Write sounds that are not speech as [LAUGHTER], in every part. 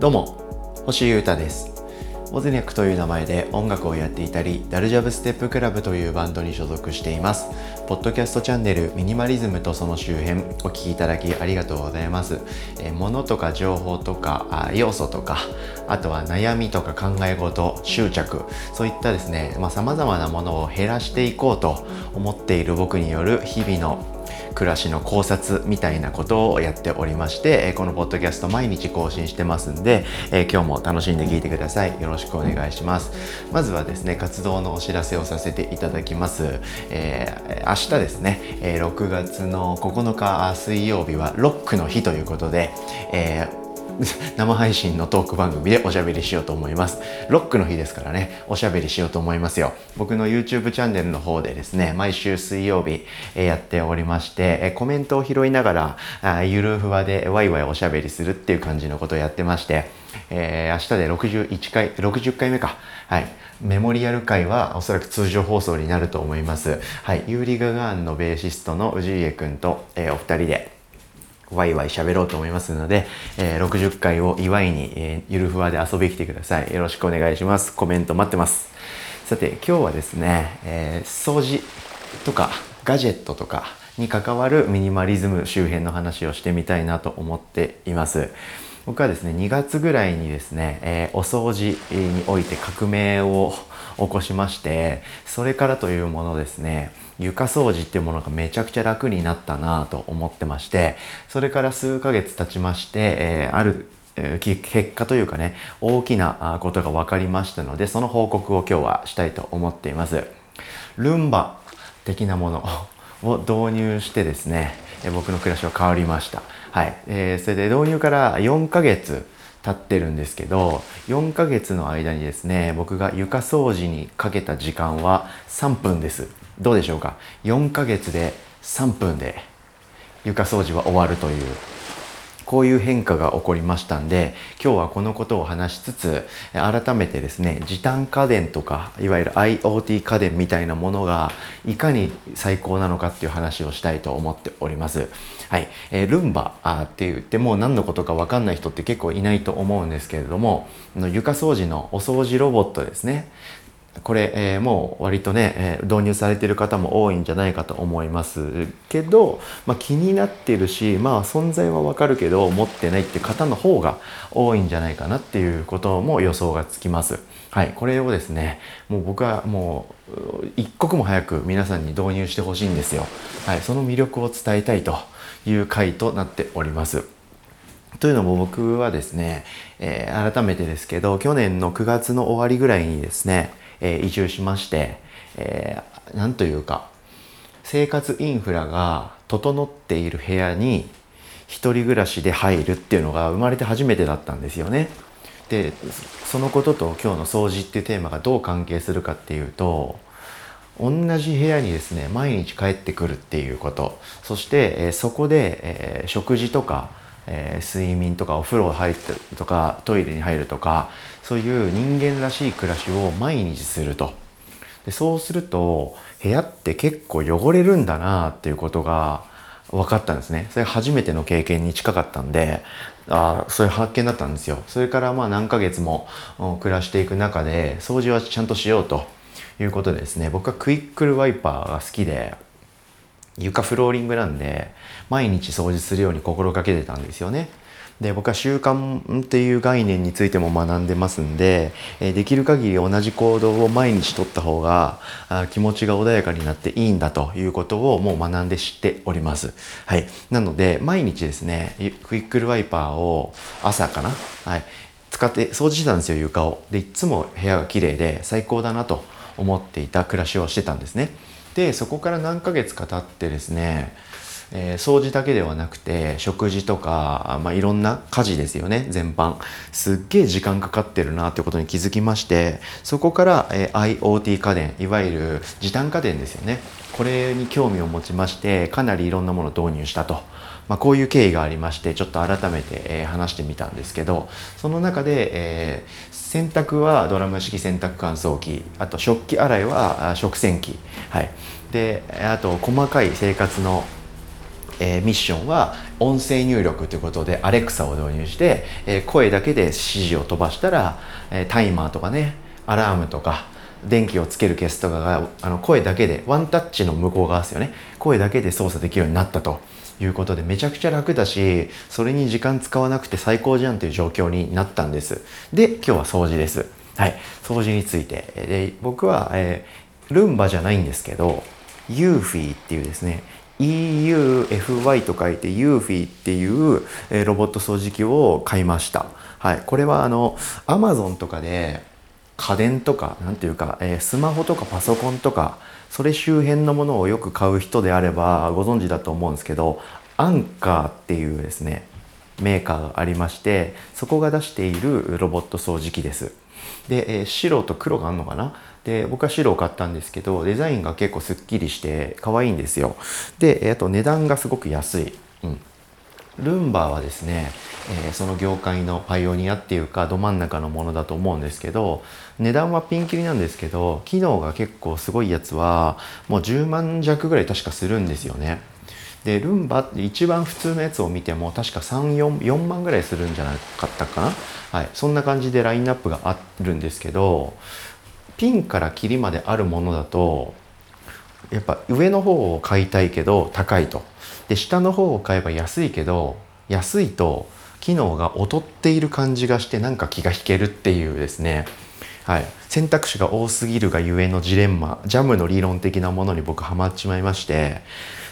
どうも星優太です。オズニャックという名前で音楽をやっていたりダルジャブステップクラブというバンドに所属しています。ポッドキャストチャンネルミニマリズムとその周辺お聴きいただきありがとうございます。え物とか情報とか要素とかあとは悩みとか考え事執着。そういったですねさまざ、まなものを減らしていこうと思っている僕による日々の暮らしの考察みたいなことをやっておりましてこのポッドキャスト毎日更新してますんで今日も楽しんで聞いてください。よろしくお願いします。まずはですね活動のお知らせをさせていただきます、えー、明日ですね6月の9日水曜日はロックの日ということで、えー [LAUGHS] 生配信のトーク番組でおしゃべりしようと思います。ロックの日ですからね、おしゃべりしようと思いますよ。僕の YouTube チャンネルの方でですね、毎週水曜日、えやっておりまして、えコメントを拾いながら、あゆるふわでワイワイおしゃべりするっていう感じのことをやってまして、えー、明日で61回、60回目か。はい。メモリアル回はおそらく通常放送になると思います。はい。ユーリ・ガガーンのベーシストの氏家くんと、えー、お二人で、ワイワイ喋ろうと思いますので、えー、60回を祝いに、えー、ゆるふわで遊びに来てください。よろしくお願いします。コメント待ってます。さて、今日はですね、えー、掃除とかガジェットとかに関わるミニマリズム周辺の話をしてみたいなと思っています。僕はですね、2月ぐらいにですね、えー、お掃除において革命を起こしまして、それからというものですね、床掃除っていうものがめちゃくちゃ楽になったなと思ってましてそれから数ヶ月経ちまして、えー、ある結果というかね大きなことが分かりましたのでその報告を今日はしたいと思っています。ルンバ的なもの [LAUGHS] を導入してですね僕の暮らしは変わりました。はい、えー、それで導入から4ヶ月経ってるんですけど4ヶ月の間にですね僕が床掃除にかけた時間は3分です。どうでしょうか？4ヶ月で3分で床掃除は終わるというこういう変化が起こりましたんで今日はこのことを話しつつ改めてですね時短家電とかいわゆる IoT 家電みたいなものがいかに最高なのかっていう話をしたいと思っております。はい、えー、ルンバあって言ってもう何のことか分かんない人って結構いないと思うんですけれども床掃除のお掃除ロボットですねこれ、えー、もう割とね、えー、導入されている方も多いんじゃないかと思いますけど、まあ、気になってるしまあ存在はわかるけど持ってないって方の方が多いんじゃないかなっていうことも予想がつきます。はい、これをですねもう僕はもう一刻も早く皆さんに導入してほしいんですよ。はい、その魅力を伝えたいという回となっております。というのも僕はですね、えー、改めてですけど去年の9月の終わりぐらいにですねえー、移住しまして、えー、なんというか生活インフラが整っている部屋に一人暮らしで入るっていうのが生まれて初めてだったんですよね。でそのことと今日の掃除っていうテーマがどう関係するかっていうと同じ部屋にですね毎日帰ってくるっていうことそして、えー、そこで、えー、食事とかえー、睡眠とかお風呂入ってるとかトイレに入るとかそういう人間らしい暮らしを毎日すると。でそうすると部屋って結構汚れるんだなっていうことが分かったんですね。それ初めての経験に近かったんであそういう発見だったんですよ。それからまあ何ヶ月も暮らしていく中で掃除はちゃんとしようということでですね。僕はクイックルワイパーが好きで。床フローリングなんで毎日掃除するように心がけてたんですよね。で僕は習慣っていう概念についても学んでますんで、えできる限り同じ行動を毎日とった方があ気持ちが穏やかになっていいんだということをもう学んで知っております。はい。なので毎日ですねクイックルワイパーを朝かな、はい、使って掃除してたんですよ床を。でいつも部屋が綺麗で最高だなと思っていた暮らしをしてたんですね。でそこから何ヶ月か経ってですね、えー、掃除だけではなくて食事とか、まあ、いろんな家事ですよね全般。すっげえ時間かかってるなってことに気づきましてそこから、えー、IoT 家電いわゆる時短家電ですよね。これに興味を持ちましてかなりいろんなものを導入したと。まあ、こういう経緯がありましてちょっと改めて、えー、話してみたんですけどその中で、えー、洗濯はドラム式洗濯乾燥機あと食器洗いは食洗機。はい。であと細かい生活のえー、ミッションは音声入力ということでアレクサを導入して、えー、声だけで指示を飛ばしたら、えー、タイマーとかねアラームとか電気をつける消すとかがあの声だけでワンタッチの向こう側ですよね。声だけで操作できるようになったということでめちゃくちゃ楽だしそれに時間使わなくて最高じゃんという状況になったんです。で今日は掃除です。はい。掃除について。で僕は、えー、ルンバじゃないんですけどユーフィーっていうですね EUFY と書いて UFI っていう、ロボット掃除機を買いました。はい、これはあの Amazon とかで家電とか何ていうか、えー、スマホとかパソコンとかそれ周辺のものをよく買う人であればご存知だと思うんですけどアンカーっていうですねメーカーがありましてそこが出しているロボット掃除機です。で、えー、白と黒があるのかな？で僕は白を買ったんですけどデザインが結構すっきりして可愛いんですよ。であと値段がすごく安い、うん、ルンバーはですね、えー、その業界のパイオニアっていうかど真ん中のものだと思うんですけど値段はピンキリなんですけど機能が結構すごいやつはもう10万弱ぐらい確かするんですよね。でルンバって一番普通のやつを見ても確か34万ぐらいするんじゃなかったかな。はい。そんな感じでラインナップがあるんですけどピンからキリまであるものだとやっぱ上の方を買いたいけど高いと。で下の方を買えば安いけど安いと機能が劣っている感じがしてなんか気が引けるっていうですね。はい、選択肢が多すぎるがゆえのジレンマジャムの理論的なものに僕ハマっちまいまして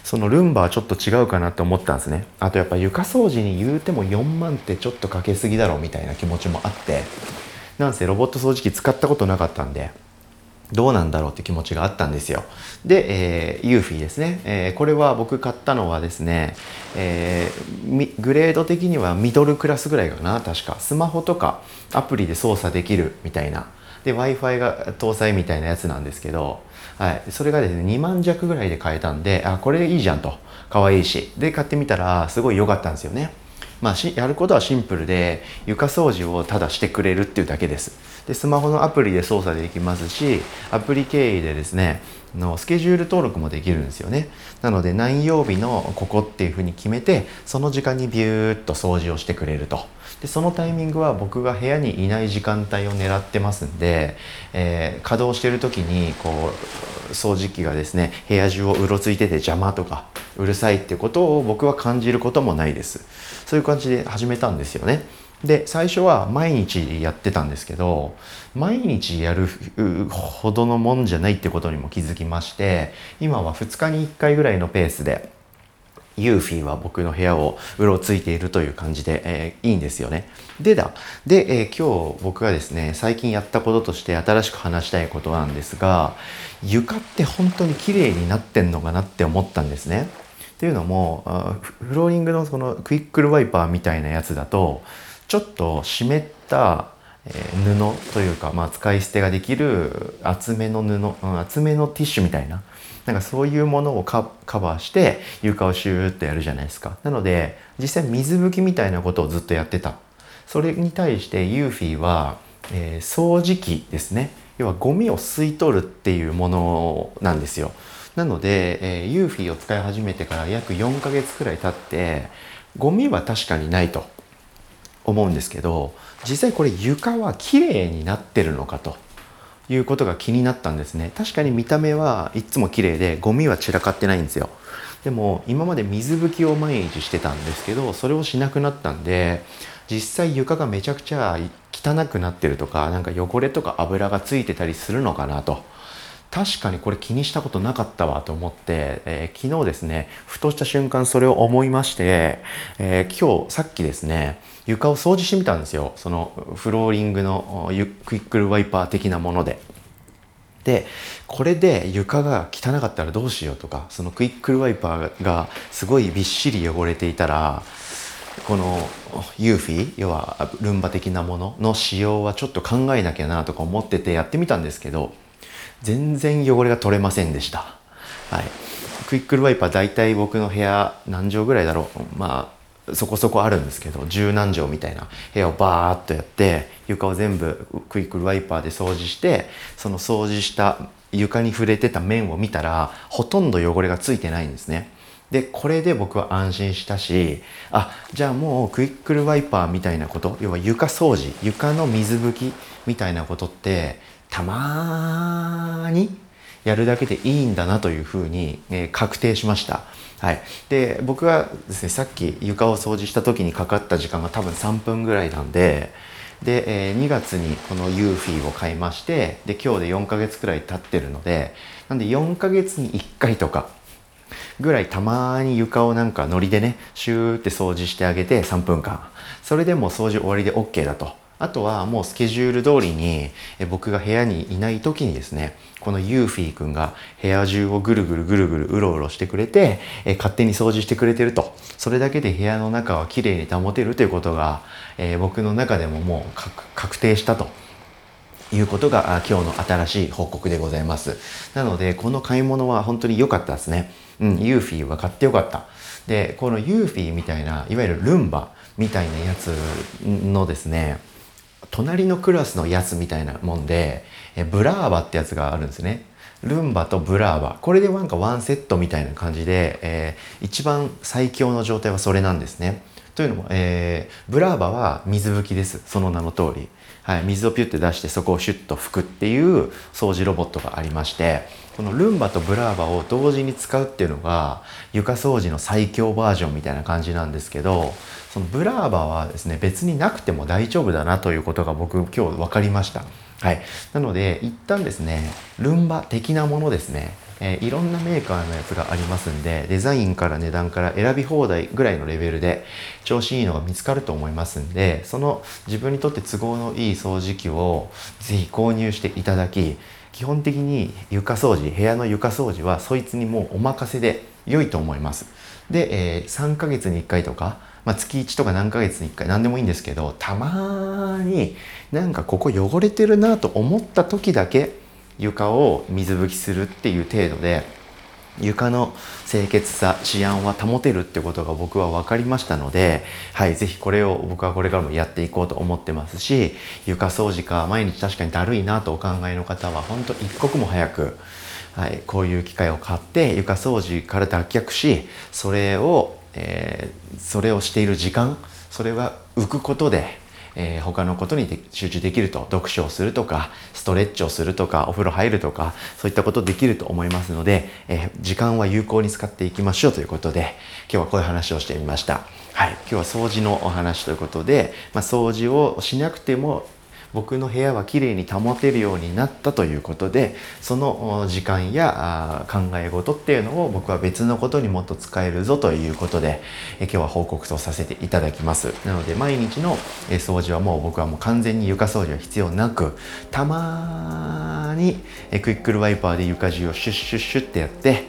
そのルンバはちょっと違うかなと思ったんですね。あとやっぱ床掃除に言うても4万ってちょっとかけすぎだろうみたいな気持ちもあって。なんせロボット掃除機使ったことなかったんでどうなんだろうって気持ちがあったんですよ。で、えー、ユーフィーですね、えー、これは僕買ったのはですね、えー、グレード的にはミドルクラスぐらいかな確か。スマホとかアプリで操作できるみたいな。で w i f i が搭載みたいなやつなんですけど、はい、それがですね2万弱ぐらいで買えたんであこれいいじゃんと。可愛いし。で買ってみたらすごい良かったんですよね。まあ、やることはシンプルで床掃除をただしてくれるっていうだけです。でスマホのアプリで操作できますしアプリ経由でですねのスケジュール登録もできるんですよね。なので何曜日のここっていうふうに決めてその時間にビューッと掃除をしてくれると。でそのタイミングは僕が部屋にいない時間帯を狙ってますんで、えー、稼働してる時にこう掃除機がですね部屋中をうろついてて邪魔とかうるさいってことを僕は感じることもないです。そういう感じで始めたんですよねで最初は毎日やってたんですけど毎日やるほどのもんじゃないってことにも気づきまして今は2日に1回ぐらいのペースでユーフィーは僕の部屋をうろついているという感じで、えー、いいんですよね。でだ。で、えー、今日僕がですね、最近やったこととして新しく話したいことなんですが、床って本当に綺麗になってんのかなって思ったんですね。っていうのも、フローリングのそのクイックルワイパーみたいなやつだと、ちょっと湿った布というか、まあ、使い捨てができる厚めの布、うん厚めのティッシュみたいななんかそういうものをカバーして床をシューッとやるじゃないですか。なので実際水拭きみたいなことをずっとやってた。それに対してユーフィーは、えー、掃除機ですね。要はゴミを吸い取るっていうものなんですよ。なので、えー、ユーフィーを使い始めてから約4ヶ月くらい経ってゴミは確かにないと思うんですけど実際これ床は綺麗になってるのかということが気になったんですね。確かに見た目はいつも綺麗でゴミは散らかってないんですよ。でも今まで水拭きを毎日してたんですけどそれをしなくなったんで実際床がめちゃくちゃ汚くなってるとかなんか汚れとか油がついてたりするのかなと確かにこれ気にしたことなかったわと思って、えー、昨日ですねふとした瞬間それを思いまして、えー、今日さっきですね床を掃除してみたんですよそのフローリングのクイックルワイパー的なもので。でこれで床が汚かったらどうしようとかそのクイックルワイパーがすごいびっしり汚れていたらこのユーフィー要はルンバ的なものの使用はちょっと考えなきゃなとか思っててやってみたんですけど全然汚れが取れませんでした。はい、クイックルワイパー大体僕の部屋何畳ぐらいだろうまあそこそこあるんですけど十何畳みたいな部屋をバーッとやって床を全部クイックルワイパーで掃除してその掃除した床に触れてた面を見たらほとんど汚れがついてないんですね。でこれで僕は安心したしあじゃあもうクイックルワイパーみたいなこと要は床掃除床の水拭きみたいなことってたまにやるだけでいいんだなというふうに、えー、確定しました。はい、で僕がですねさっき床を掃除した時にかかった時間が多分3分ぐらいなんでで、えー、2月にこのユーフィーを買いましてで今日で4ヶ月くらい経ってるのでなんで4ヶ月に1回とかぐらいたまに床をなんかノリでねシューって掃除してあげて3分間。それでも掃除終わりで OK だと。あとはもうスケジュール通りに僕が部屋にいない時にですねこのユーフィー君が部屋中をぐるぐるぐるぐるうろうろしてくれてえ勝手に掃除してくれてるとそれだけで部屋の中はきれいに保てるということが、え、僕の中でももう確定したということが今日の新しい報告でございます。なので、この買い物は本当に良かったですね。うん、ユーフィーは買って良かった。で、このユーフィーみたいな、いわゆるルンバみたいなやつのですね、隣のクラスのやつみたいなもんで、えブラーバってやつがあるんですね。ルンバとブラーバ。これでなんかワンセットみたいな感じで、えー、一番最強の状態はそれなんですね。というのも、えー、ブラーバは水拭きです。その名の通り。はい、水をピュッて出してそこをシュッと拭くっていう掃除ロボットがありましてこのルンバとブラーバを同時に使うっていうのが床掃除の最強バージョンみたいな感じなんですけどそのブラーバはですね別になくても大丈夫だなということが僕今日分かりました。はい、なので一旦ですねルンバ的なものですねえー、いろんなメーカーのやつがありますんでデザインから値段から選び放題ぐらいのレベルで調子いいのが見つかると思いますんでその自分にとって都合のいい掃除機をぜひ購入していただき基本的に床掃除部屋の床掃除はそいつにもうお任せで良いと思います。で、えー、3ヶ月に1回とかまあ、月1とか何ヶ月に1回何でもいいんですけどたまになんかここ汚れてるなと思った時だけ床を水拭きするっていう程度で床の清潔さ治安は保てるってことが僕は分かりましたので、はい、ぜひこれを僕はこれからもやっていこうと思ってますし床掃除か毎日確かにだるいなとお考えの方は本当一刻も早く、はい、こういう機械を買って床掃除から脱却しそれを、えー、それをしている時間それが浮くことでえー、他のことに集中できると読書をするとかストレッチをするとかお風呂入るとかそういったことできると思いますので、えー、時間は有効に使っていきましょうということで今日はこういう話をしてみました。はい、今日は掃除のお話ということで、まあ、掃除をしなくても僕の部屋はきれいに保てるようになったということでその時間や考え事っていうのを僕は別のことにもっと使えるぞということで今日は報告とさせていただきます。なので毎日の掃除はもう僕はもう完全に床掃除は必要なくたまにクイックルワイパーで床中をシュッシュッシュッってやって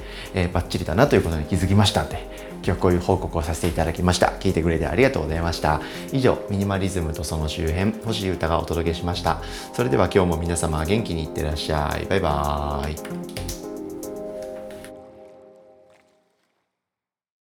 バッチリだなということに気づきましたんで今日こういう報告をさせていただきました。聞いてくれてありがとうございました。以上ミニマリズムとその周辺星歌がお届けしました。それでは今日も皆様元気にいってらっしゃい。バイバーイ。